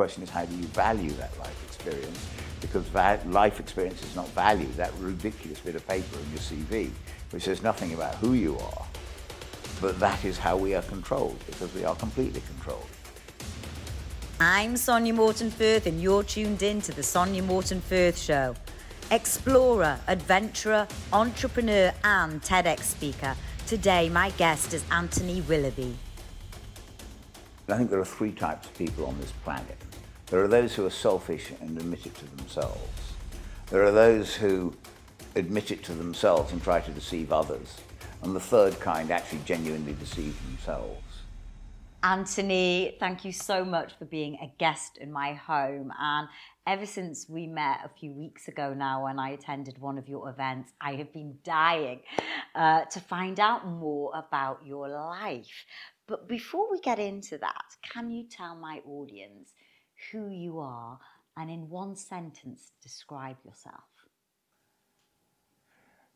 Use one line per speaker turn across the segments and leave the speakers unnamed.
question is how do you value that life experience? Because va- life experience is not valued. That ridiculous bit of paper in your CV, which says nothing about who you are, but that is how we are controlled because we are completely controlled.
I'm Sonya Morton Firth, and you're tuned in to the Sonya Morton Firth Show. Explorer, adventurer, entrepreneur, and TEDx speaker. Today, my guest is Anthony Willoughby.
I think there are three types of people on this planet. There are those who are selfish and admit it to themselves. There are those who admit it to themselves and try to deceive others. And the third kind actually genuinely deceive themselves.
Anthony, thank you so much for being a guest in my home. And ever since we met a few weeks ago now, when I attended one of your events, I have been dying uh, to find out more about your life. But before we get into that, can you tell my audience who you are and in one sentence describe yourself?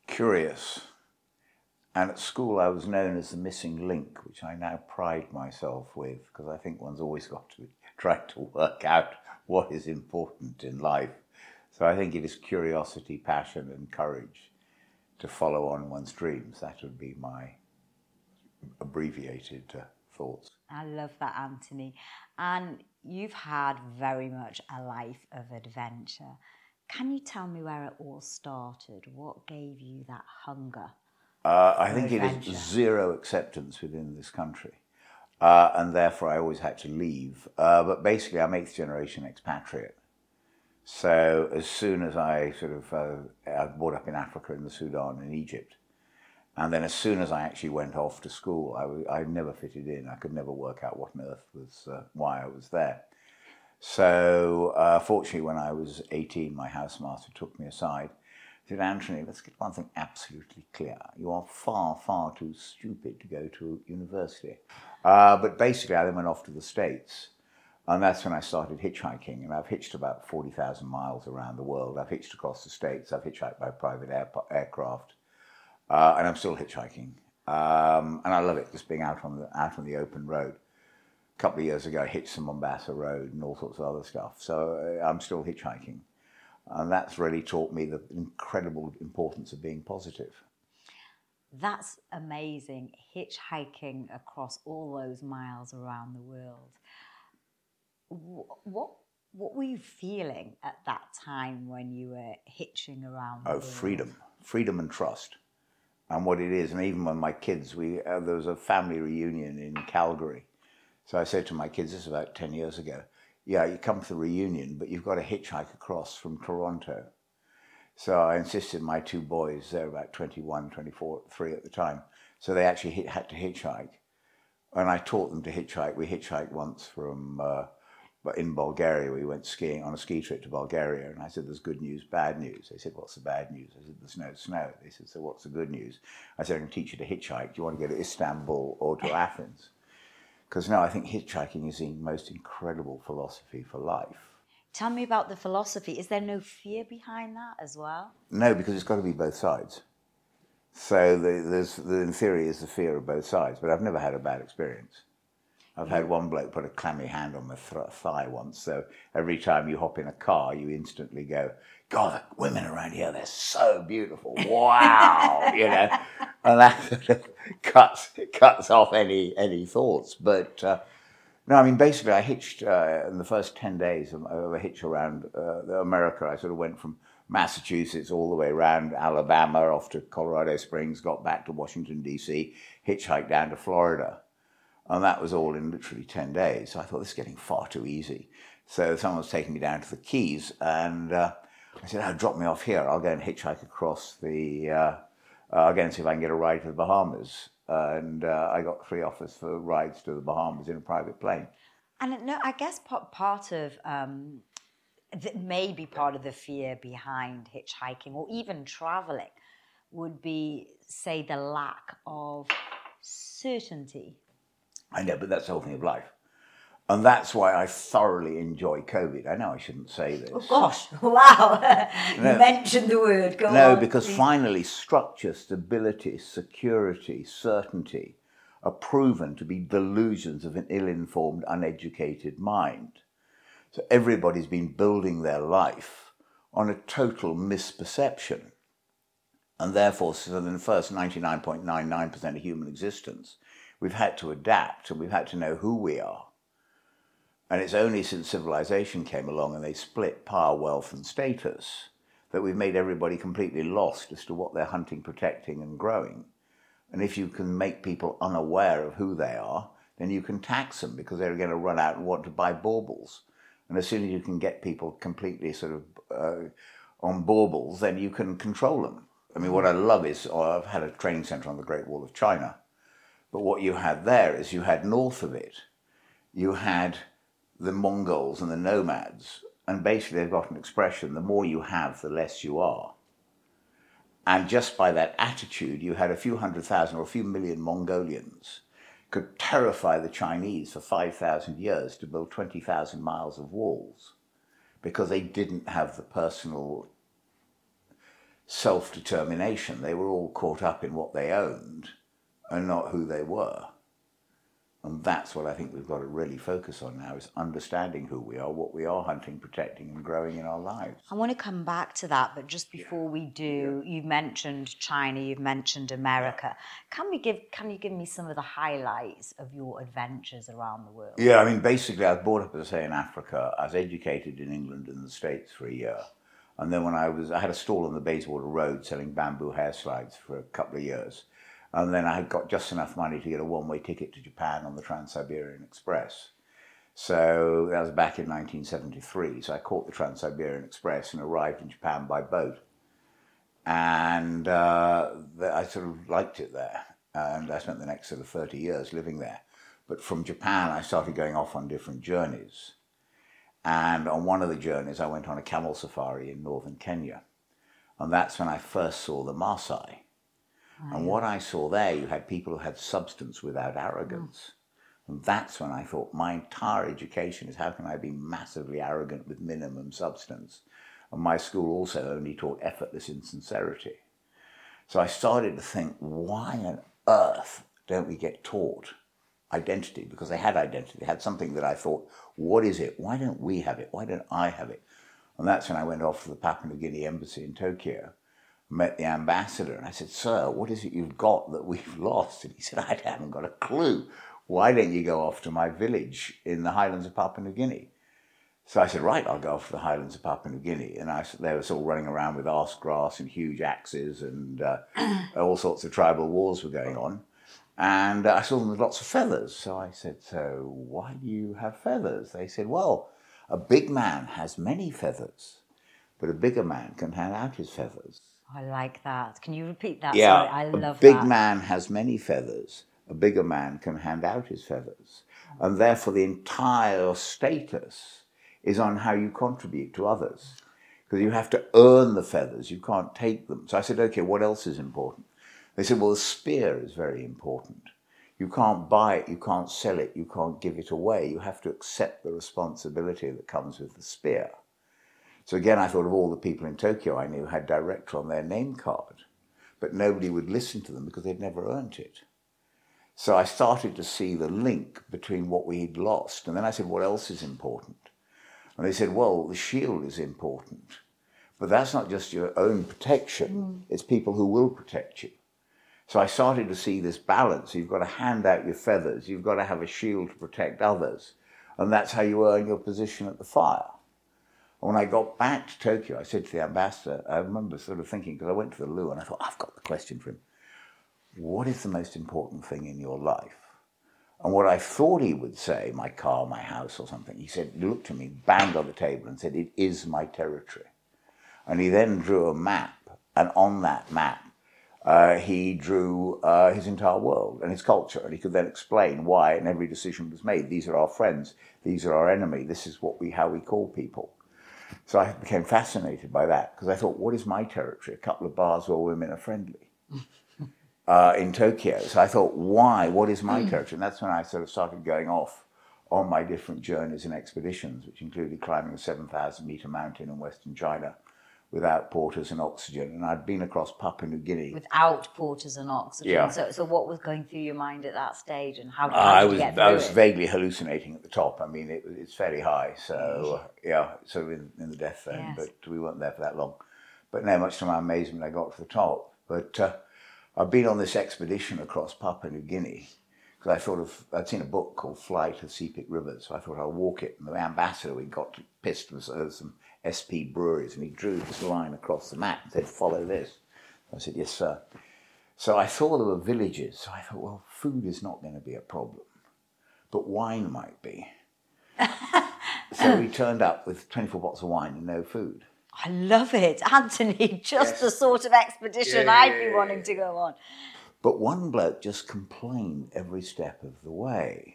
Curious. And at school, I was known as the missing link, which I now pride myself with because I think one's always got to try to work out what is important in life. So I think it is curiosity, passion, and courage to follow on one's dreams. That would be my abbreviated uh, thoughts.
I love that, Anthony. And you've had very much a life of adventure. Can you tell me where it all started? What gave you that hunger?
Uh, I think adventure? it is zero acceptance within this country. Uh, and therefore I always had to leave. Uh, but basically, I'm eighth generation expatriate. So as soon as I sort of, uh, I was brought up in Africa, in the Sudan, in Egypt. And then as soon as I actually went off to school, I, I never fitted in. I could never work out what on earth was, uh, why I was there. So uh, fortunately, when I was 18, my housemaster took me aside said, Anthony, let's get one thing absolutely clear. You are far, far too stupid to go to university. Uh, but basically, I then went off to the States. And that's when I started hitchhiking. And I've hitched about 40,000 miles around the world. I've hitched across the States. I've hitchhiked by private air, aircraft. Uh, and I'm still hitchhiking. Um, and I love it, just being out on the, out on the open road. A couple of years ago, I hitched the Mombasa Road and all sorts of other stuff. So uh, I'm still hitchhiking. And that's really taught me the incredible importance of being positive.
That's amazing. Hitchhiking across all those miles around the world. What what were you feeling at that time when you were hitching around?
oh, world? freedom, freedom and trust, and what it is. And even when my kids, we uh, there was a family reunion in Calgary, so I said to my kids, this is about ten years ago yeah, you come for the reunion, but you've got to hitchhike across from Toronto. So I insisted my two boys, they're about 21, 24, 3 at the time, so they actually hit, had to hitchhike. And I taught them to hitchhike. We hitchhiked once from, uh, in Bulgaria, we went skiing on a ski trip to Bulgaria, and I said, There's good news, bad news. They said, What's the bad news? I said, There's no snow. They said, So what's the good news? I said, I can teach you to hitchhike. Do you want to go to Istanbul or to Athens? Because now I think hitchhiking is the most incredible philosophy for life.
Tell me about the philosophy. Is there no fear behind that as well?
No, because it's got to be both sides. So the, there's, the, in theory, is the fear of both sides. But I've never had a bad experience. I've had one bloke put a clammy hand on my th- thigh once. So every time you hop in a car, you instantly go, God, the women around here, they're so beautiful. Wow. you know, and that sort of cuts, cuts off any, any thoughts. But uh, no, I mean, basically, I hitched uh, in the first 10 days of, of a hitch around uh, America. I sort of went from Massachusetts all the way around Alabama off to Colorado Springs, got back to Washington, D.C., hitchhiked down to Florida and that was all in literally 10 days. So I thought, this is getting far too easy. So someone was taking me down to the Keys, and uh, I said, oh, drop me off here. I'll go and hitchhike across the, uh, uh, I'll go and see if I can get a ride to the Bahamas. And uh, I got three offers for rides to the Bahamas in a private plane.
And no, I guess part of um, that may be part of the fear behind hitchhiking or even traveling would be, say, the lack of certainty
I know, but that's the whole thing of life. And that's why I thoroughly enjoy COVID. I know I shouldn't say this.
Oh, gosh, wow. No, you mentioned the word. Go
no,
on,
because finally, structure, stability, security, certainty are proven to be delusions of an ill informed, uneducated mind. So everybody's been building their life on a total misperception. And therefore, so in the first 99.99% of human existence, we've had to adapt and we've had to know who we are. And it's only since civilization came along and they split power, wealth, and status that we've made everybody completely lost as to what they're hunting, protecting, and growing. And if you can make people unaware of who they are, then you can tax them because they're going to run out and want to buy baubles. And as soon as you can get people completely sort of uh, on baubles, then you can control them. I mean, what I love is oh, I've had a training center on the Great Wall of China, but what you had there is you had north of it, you had the Mongols and the nomads, and basically they've got an expression: the more you have, the less you are. And just by that attitude, you had a few hundred thousand or a few million Mongolians could terrify the Chinese for 5,000 years to build 20,000 miles of walls because they didn't have the personal self determination. They were all caught up in what they owned and not who they were. And that's what I think we've got to really focus on now is understanding who we are, what we are hunting, protecting, and growing in our lives.
I want to come back to that, but just before yeah. we do, yeah. you've mentioned China, you've mentioned America. Can we give can you give me some of the highlights of your adventures around the world?
Yeah, I mean basically I was brought up as I say in Africa. I was educated in England and the States for a year. And then when I was I had a stall on the Bayswater Road selling bamboo hair slides for a couple of years. And then I had got just enough money to get a one way ticket to Japan on the Trans Siberian Express. So that was back in 1973. So I caught the Trans Siberian Express and arrived in Japan by boat. And uh, I sort of liked it there. And I spent the next sort of 30 years living there. But from Japan, I started going off on different journeys. And on one of the journeys, I went on a camel safari in northern Kenya. And that's when I first saw the Maasai. And what I saw there, you had people who had substance without arrogance. Mm. And that's when I thought my entire education is how can I be massively arrogant with minimum substance? And my school also only taught effortless insincerity. So I started to think, why on earth don't we get taught identity? Because they had identity, they had something that I thought, what is it? Why don't we have it? Why don't I have it? And that's when I went off to the Papua New Guinea embassy in Tokyo met the ambassador and I said, Sir, what is it you've got that we've lost? And he said, I haven't got a clue. Why don't you go off to my village in the highlands of Papua New Guinea? So I said, Right, I'll go off to the highlands of Papua New Guinea. And I, they were all running around with arse grass and huge axes, and uh, all sorts of tribal wars were going on. And uh, I saw them with lots of feathers. So I said, So why do you have feathers? They said, Well, a big man has many feathers, but a bigger man can hand out his feathers.
I like that. Can you repeat that?
Yeah,
Sorry, I love
a big
that.
man has many feathers. A bigger man can hand out his feathers. And therefore, the entire status is on how you contribute to others. Because you have to earn the feathers, you can't take them. So I said, okay, what else is important? They said, well, the spear is very important. You can't buy it, you can't sell it, you can't give it away. You have to accept the responsibility that comes with the spear. So again, I thought of all the people in Tokyo I knew had director on their name card, but nobody would listen to them because they'd never earned it. So I started to see the link between what we'd lost. And then I said, what else is important? And they said, well, the shield is important. But that's not just your own protection, mm. it's people who will protect you. So I started to see this balance. You've got to hand out your feathers, you've got to have a shield to protect others. And that's how you earn your position at the fire when I got back to Tokyo, I said to the ambassador, I remember sort of thinking, because I went to the loo and I thought, I've got the question for him. What is the most important thing in your life? And what I thought he would say, my car, my house, or something, he said, looked at me, banged on the table, and said, It is my territory. And he then drew a map, and on that map, uh, he drew uh, his entire world and his culture, and he could then explain why and every decision was made. These are our friends, these are our enemy, this is what we how we call people. So I became fascinated by that because I thought, what is my territory? A couple of bars where women are friendly uh, in Tokyo. So I thought, why? What is my territory? And that's when I sort of started going off on my different journeys and expeditions, which included climbing a 7,000 meter mountain in Western China without porters and oxygen. And I'd been across Papua New Guinea.
Without porters and oxygen.
Yeah.
So, so what was going through your mind at that stage, and how, how
I
did
was
you get
I was
it?
vaguely hallucinating at the top. I mean, it, it's fairly high, so yeah, sort of in, in the death zone.
Yes.
But we weren't there for that long. But no, much to my amazement, I got to the top. But uh, I've been on this expedition across Papua New Guinea because I thought of I'd seen a book called Flight of Sepik Rivers, so I thought I'll walk it. And the ambassador we got pissed with uh, some SP breweries, and he drew this line across the map and said, "Follow this." I said, "Yes, sir." So I saw there were villages. So I thought, well, food is not going to be a problem, but wine might be. so we turned up with 24 bottles of wine and no food.
I love it, Anthony. Just
Yes.
the sort of expedition
Yeah,
I'd be wanting to go on.
But one bloke just complained every step of the way.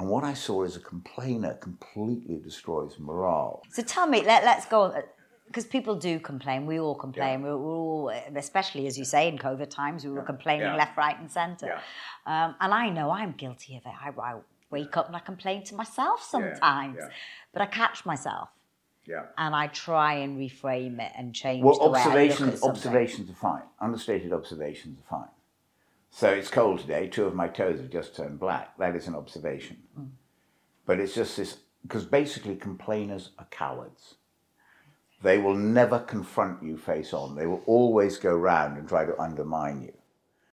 And what I saw as a complainer completely destroys morale.
So tell me, let, let's go on. Because people do complain. We all complain. We're, we're all, especially as you say, in COVID times, we were complaining
Yeah.
left, right, and centre. Um, and I know I'm guilty of it. I, I wake up and I complain to myself sometimes,
yeah.
but I catch myself
Yeah.
and I try and reframe it and change
Well,
the way I look at
observations, observations are fine. Understated observations are fine. So it's cold today. Two of my toes have just turned black. That is an observation. Mm. But it's just this because basically complainers are cowards. They will never confront you face on. They will always go round and try to undermine you.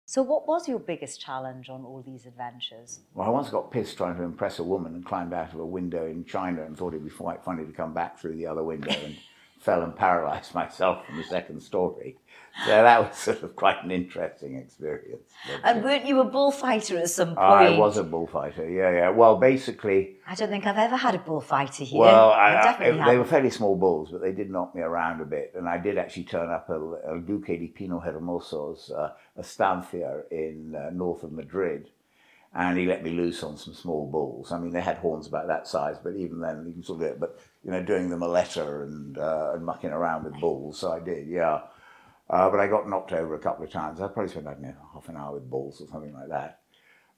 So, what was your biggest challenge on all these adventures?
Well, I once got pissed trying to impress a woman and climbed out of a window in China and thought it'd be quite funny to come back through the other window and fell and paralyzed myself from the second story. So that was sort of quite an interesting experience. But,
And weren't you a bullfighter at some point?
I was a bullfighter, yeah, yeah. Well, basically,
I don't think I've ever had a bullfighter here.
well, I, I,
definitely
they were fairly small bulls, but they did knock me around a bit. And I did actually turn up at El Duque de Pino Hermoso's uh, estancia in uh, north of Madrid. And he let me loose on some small bulls. I mean, they had horns about that size, but even then, you can sort of get, but, you know, doing them a letter and, uh, and mucking around with balls. So I did, yeah. Uh, but I got knocked over a couple of times. I probably spent, I don't know, half an hour with balls or something like that.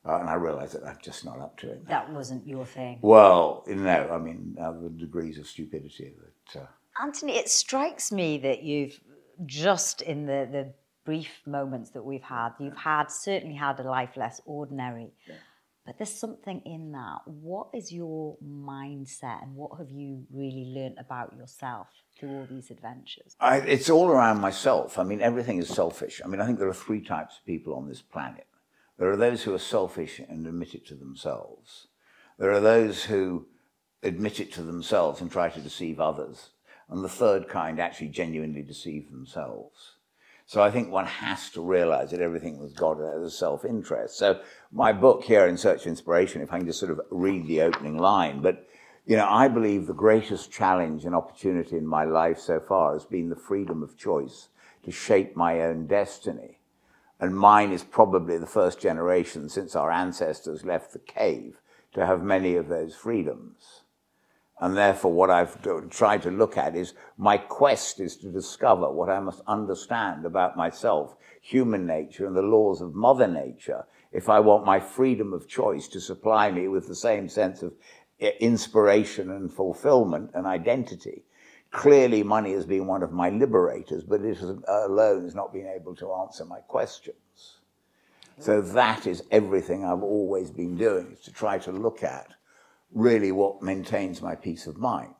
Uh, and I realized that I'm just not up to it.
That wasn't your thing.
Well, no, I mean, uh, the degrees of stupidity that. Uh,
Anthony, it strikes me that you've just in the, the brief moments that we've had, you've had certainly had a life less ordinary. But there's something in that. What is your mindset and what have you really learnt about yourself through all these adventures?
I, it's all around myself. I mean, everything is selfish. I mean, I think there are three types of people on this planet. There are those who are selfish and admit it to themselves. There are those who admit it to themselves and try to deceive others. And the third kind actually genuinely deceive themselves. So I think one has to realize that everything was God as a self-interest. So my book here, In Search of Inspiration, if I can just sort of read the opening line, but you know, I believe the greatest challenge and opportunity in my life so far has been the freedom of choice to shape my own destiny. And mine is probably the first generation since our ancestors left the cave to have many of those freedoms. And therefore, what I've tried to look at is my quest is to discover what I must understand about myself, human nature, and the laws of Mother Nature if I want my freedom of choice to supply me with the same sense of eh, inspiration and fulfillment and identity. Clearly, money has been one of my liberators, but it has, uh, alone has not been able to answer my questions. So that is everything I've always been doing, is to try to look at really what maintains my peace of mind.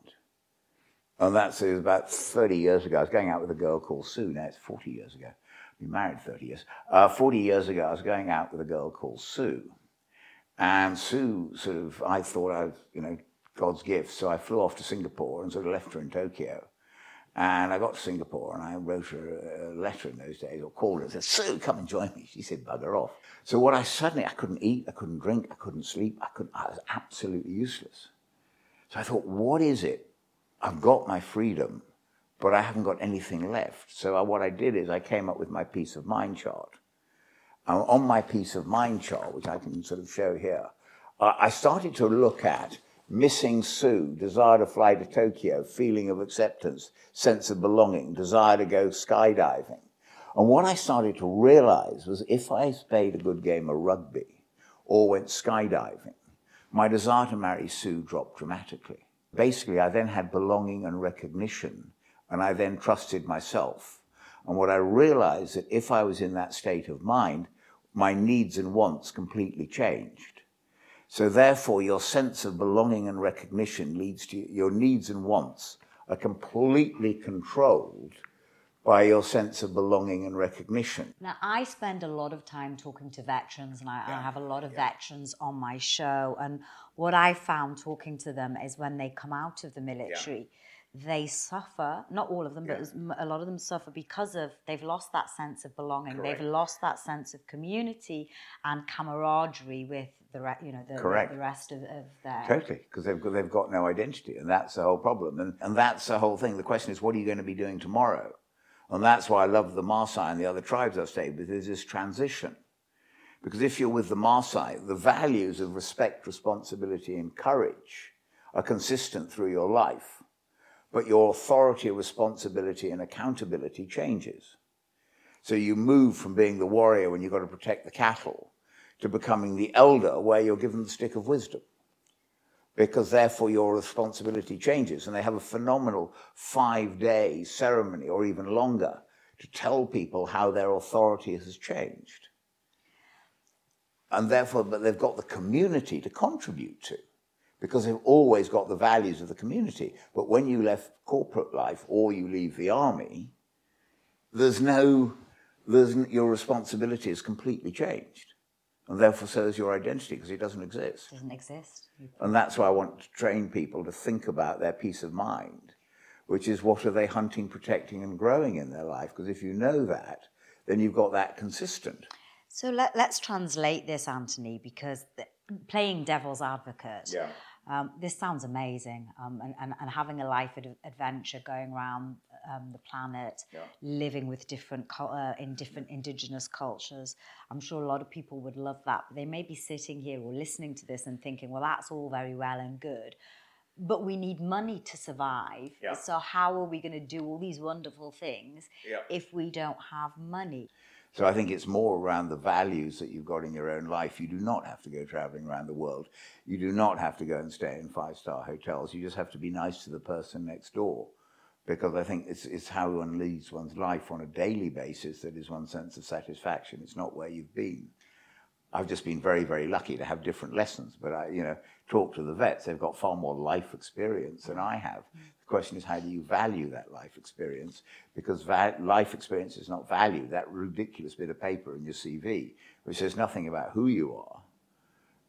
And that's it was about 30 years ago. I was going out with a girl called Sue. Now it's 40 years ago. I've been married 30 years. Uh, 40 years ago, I was going out with a girl called Sue. And Sue sort of, I thought I was, you know, God's gift. So I flew off to Singapore and sort of left her in Tokyo. And I got to Singapore and I wrote her a letter in those days or called her and said, Sue, come and join me. She said, bugger off. So what I suddenly, I couldn't eat, I couldn't drink, I couldn't sleep, I couldn't, I was absolutely useless. So I thought, what is it? I've got my freedom, but I haven't got anything left. So I, what I did is I came up with my peace of mind chart. And on my peace of mind chart, which I can sort of show here, I started to look at missing Sue, desire to fly to Tokyo, feeling of acceptance, sense of belonging, desire to go skydiving. And what I started to realize was if I played a good game of rugby or went skydiving, my desire to marry Sue dropped dramatically. Basically, I then had belonging and recognition And I then trusted myself. And what I realized that if I was in that state of mind, my needs and wants completely changed. So therefore, your sense of belonging and recognition leads to your needs and wants are completely controlled by your sense of belonging and recognition.
Now, I spend a lot of time talking to veterans, and I, yeah. I have a lot of yeah. veterans on my show. And what I found talking to them is when they come out of the military, yeah. they suffer, not all of them, but a lot of them suffer because of they've lost that sense of belonging. Correct. They've lost that sense of community and camaraderie with the re- you know the, the, the, rest of, of their
totally because they've got, they've got no identity and that's the whole problem and and that's the whole thing the question is what are you going to be doing tomorrow and that's why I love the Maasai and the other tribes I've stayed with, is this transition. Because if you're with the Maasai, the values of respect, responsibility, and courage are consistent through your life, but your authority, responsibility, and accountability changes. So you move from being the warrior when you've got to protect the cattle to becoming the elder where you're given the stick of wisdom because therefore your responsibility changes. And they have a phenomenal five day ceremony or even longer to tell people how their authority has changed. And therefore, but they've got the community to contribute to because they've always got the values of the community. But when you left corporate life or you leave the army, there's no, there's, your responsibility is completely changed. And therefore, so is your identity because it doesn't exist.
Doesn't exist.
And that's why I want to train people to think about their peace of mind, which is what are they hunting, protecting, and growing in their life? Because if you know that, then you've got that consistent.
So let, us translate this, Anthony, because the, playing devil's advocate.
Yeah.
Um, this sounds amazing, um, and, and, and, having a life adventure going around um, the planet, yeah. living with different uh, in different indigenous cultures. I'm sure a lot of people would love that. But they may be sitting here or listening to this and thinking, well, that's all very well and good. But we need money to survive. Yeah. So, how are we going to do all these wonderful things yeah. if we don't have money?
So I think it's more around the values that you've got in your own life. You do not have to go traveling around the world. You do not have to go and stay in five star hotels. You just have to be nice to the person next door because I think it's, it's how one leads one's life on a daily basis that is one sense of satisfaction. It's not where you've been. I've just been very, very lucky to have different lessons, but I, you know, talk to the vets. They've got far more life experience than I have. The question is, how do you value that life experience? Because va- life experience is not valued. That ridiculous bit of paper in your CV, which says nothing about who you are,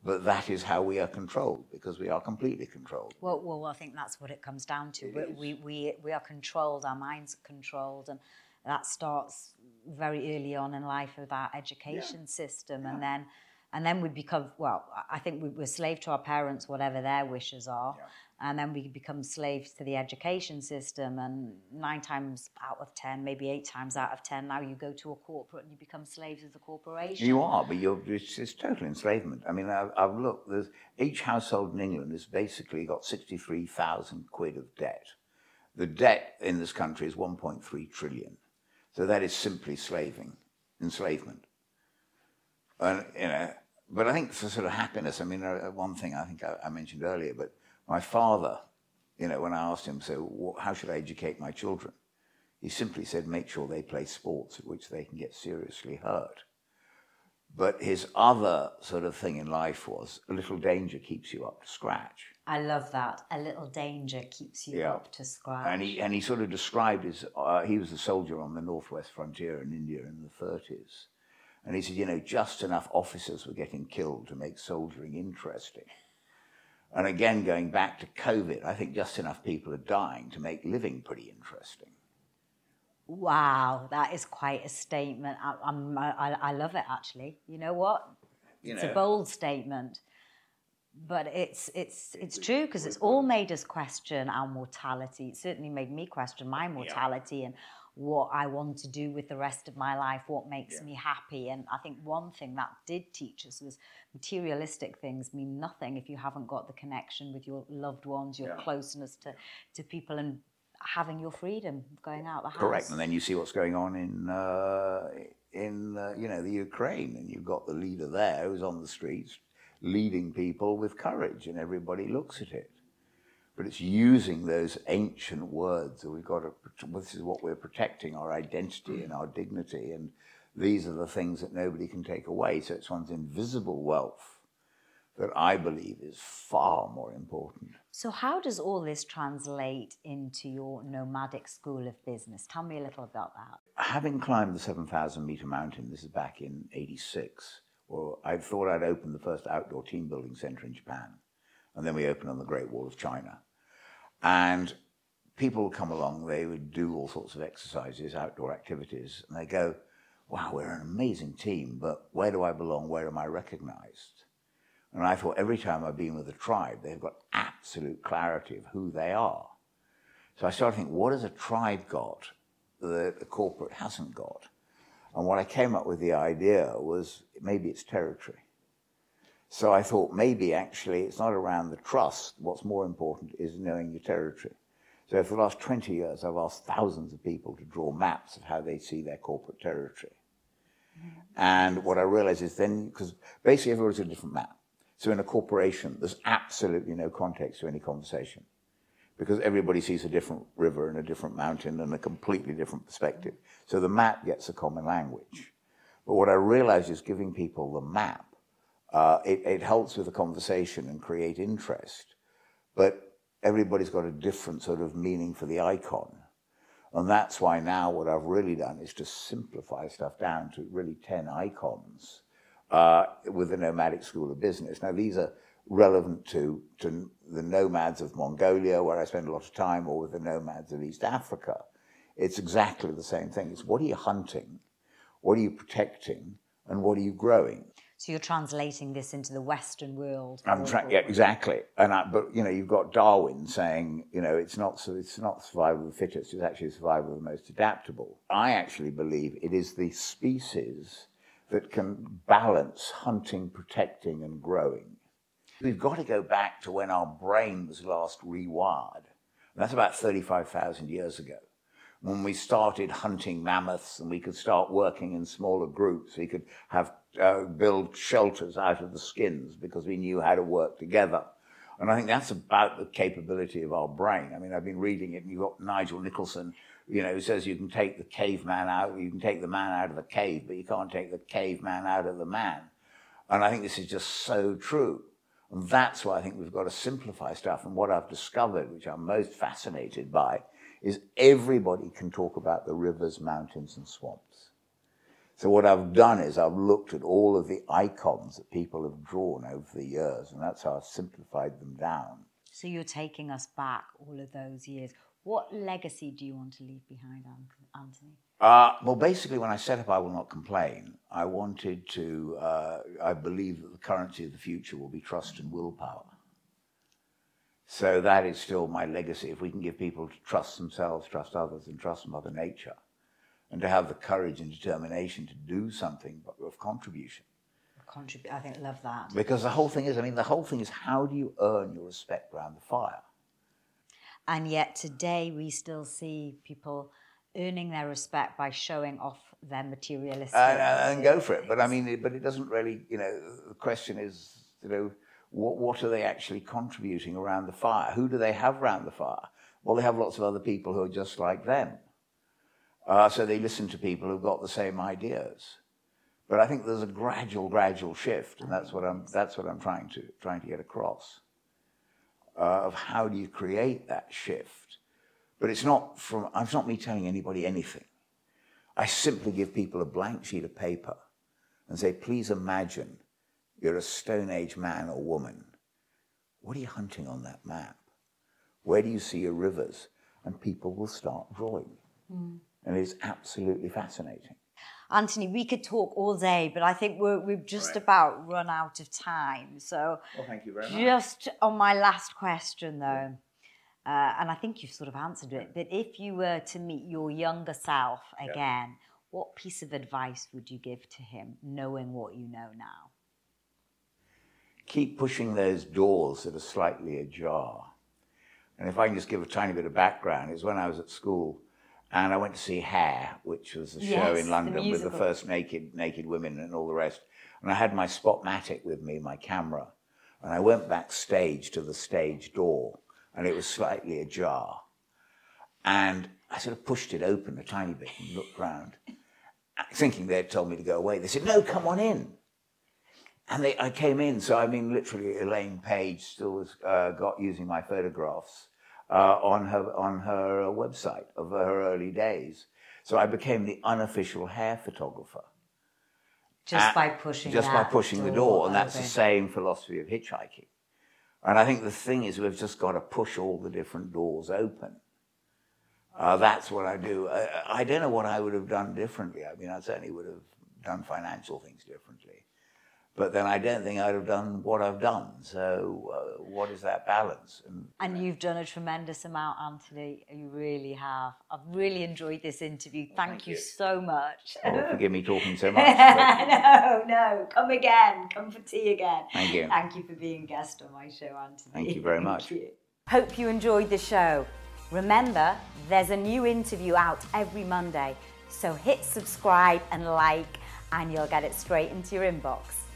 but that is how we are controlled because we are completely controlled.
Well, well, I think that's what it comes down to. We, we, we, we are controlled, our minds are controlled, and that starts very early on in life with our education yeah. system, yeah. and then and then we become well. I think we're slave to our parents, whatever their wishes are. Yeah. And then we become slaves to the education system and nine times out of ten maybe eight times out of ten now you go to a corporate and you become slaves of the corporation.
You are but you're it's, it's total enslavement. I mean I've, I've, looked there's each household in england has basically got 63000 quid of debt. The debt in this country is 1.3 trillion. So that is simply slaving enslavement. And you know but I think for sort of happiness, I mean, uh, one thing I think I, I mentioned earlier, but my father, you know, when I asked him, so how should I educate my children? He simply said, make sure they play sports at which they can get seriously hurt. But his other sort of thing in life was a little danger keeps you up to scratch.
I love that. A little danger keeps you yeah. up to scratch.
And he, and he sort of described his, uh, he was a soldier on the northwest frontier in India in the 30s. And he said, you know, just enough officers were getting killed to make soldiering interesting. And again, going back to COVID, I think just enough people are dying to make living pretty interesting.
Wow, that is quite a statement. I, I, I love it actually. You know what? You it's know, a bold statement, but it's it's it's true because it's all made us question our mortality. It certainly made me question my mortality yeah. and what I want to do with the rest of my life, what makes yeah. me happy. And I think one thing that did teach us was materialistic things mean nothing if you haven't got the connection with your loved ones, your yeah. closeness to, to people, and having your freedom going out the house.
Correct. And then you see what's going on in. Uh, in uh, you know the Ukraine, and you've got the leader there who's on the streets leading people with courage, and everybody looks at it. But it's using those ancient words that we've got to, this is what we're protecting, our identity and our dignity, and these are the things that nobody can take away. So it's one's invisible wealth that I believe is far more important.
So, how does all this translate into your nomadic school of business? Tell me a little about that.
Having climbed the 7,000 meter mountain, this is back in 86, well, I thought I'd open the first outdoor team building center in Japan. And then we opened on the Great Wall of China. And people would come along, they would do all sorts of exercises, outdoor activities, and they go, wow, we're an amazing team, but where do I belong? Where am I recognized? And I thought every time I've been with a tribe, they've got absolute clarity of who they are. So I started thinking, what has a tribe got that a corporate hasn't got? And what I came up with the idea was maybe it's territory. So I thought maybe actually it's not around the trust. What's more important is knowing your territory. So for the last 20 years, I've asked thousands of people to draw maps of how they see their corporate territory. And what I realize is then, because basically everybody's a different map. So in a corporation, there's absolutely no context to any conversation because everybody sees a different river and a different mountain and a completely different perspective. So the map gets a common language. But what I realize is giving people the map, uh, it, it helps with the conversation and create interest. But everybody's got a different sort of meaning for the icon. And that's why now what I've really done is to simplify stuff down to really 10 icons uh, with the Nomadic School of Business. Now, these are relevant to, to the nomads of Mongolia, where I spend a lot of time, or with the nomads of East Africa. It's exactly the same thing. It's what are you hunting? What are you protecting? And what are you growing?
So you're translating this into the Western world.
I'm tra- yeah, exactly. And I, but you know, you've got Darwin saying, you know, it's not so it's not survival of the fittest. It's actually survival of the most adaptable. I actually believe it is the species that can balance hunting, protecting, and growing. We've got to go back to when our brain was last rewired. And that's about 35,000 years ago. When we started hunting mammoths and we could start working in smaller groups, we could have uh, build shelters out of the skins because we knew how to work together. And I think that's about the capability of our brain. I mean, I've been reading it, and you've got Nigel Nicholson you know, who says you can take the caveman out, you can take the man out of the cave, but you can't take the caveman out of the man. And I think this is just so true. And that's why I think we've got to simplify stuff. And what I've discovered, which I'm most fascinated by, is everybody can talk about the rivers, mountains, and swamps. So what I've done is I've looked at all of the icons that people have drawn over the years, and that's how I've simplified them down.
So you're taking us back all of those years. What legacy do you want to leave behind, Anthony?
Uh, well, basically, when I set up I Will Not Complain, I wanted to, uh, I believe that the currency of the future will be trust and willpower. So that is still my legacy. If we can give people to trust themselves, trust others, and trust Mother Nature, and to have the courage and determination to do something of contribution.
Contribute. I think love that.
Because the whole thing is, I mean, the whole thing is how do you earn your respect around the fire?
And yet today we still see people earning their respect by showing off their materialistic.
And, and go for it. But I mean, but it doesn't really, you know, the question is, you know, what, what are they actually contributing around the fire? Who do they have around the fire? Well, they have lots of other people who are just like them. Uh, so they listen to people who've got the same ideas. But I think there's a gradual, gradual shift, and that's what I'm, that's what I'm trying to, trying to get across uh, of how do you create that shift. But it's not from, it's not me telling anybody anything. I simply give people a blank sheet of paper and say, please imagine you're a Stone Age man or woman. What are you hunting on that map? Where do you see your rivers? And people will start drawing. Mm. And it's absolutely fascinating.
Anthony, we could talk all day, but I think we're, we've just right. about run out of time. So,
well, thank you very
much. Just on my last question, though, uh, and I think you've sort of answered it, but if you were to meet your younger self again, yeah. what piece of advice would you give to him, knowing what you know now?
Keep pushing those doors that are slightly ajar. And if I can just give a tiny bit of background, is when I was at school and I went to see Hair, which was a show yes, in London the with the first naked naked women and all the rest. And I had my Spotmatic with me, my camera, and I went backstage to the stage door, and it was slightly ajar. And I sort of pushed it open a tiny bit and looked round, thinking they'd told me to go away. They said, No, come on in. And they, I came in, so I mean, literally, Elaine Paige still was, uh, got using my photographs uh, on her on her website of her early days. So I became the unofficial hair photographer.
Just by pushing
Just by pushing the door, and that's the same philosophy of hitchhiking. And I think the thing is, we've just got to push all the different doors open. Uh, that's what I do. I, I, don't know what I would have done differently. I mean, I certainly would have done financial things differently. But then I don't think I'd have done what I've done. So, uh, what is that balance?
And, and, you've done a tremendous amount, Anthony. You really have. I've really enjoyed this interview. Thank, thank you, you, so much.
Oh, forgive me talking so much.
no, no. Come again. Come for tea again.
Thank you.
Thank you for being a guest on my show, Anthony.
Thank you very much.
You. Hope you enjoyed the show. Remember, there's a new interview out every Monday. So hit subscribe and like, and you'll get it straight into your inbox.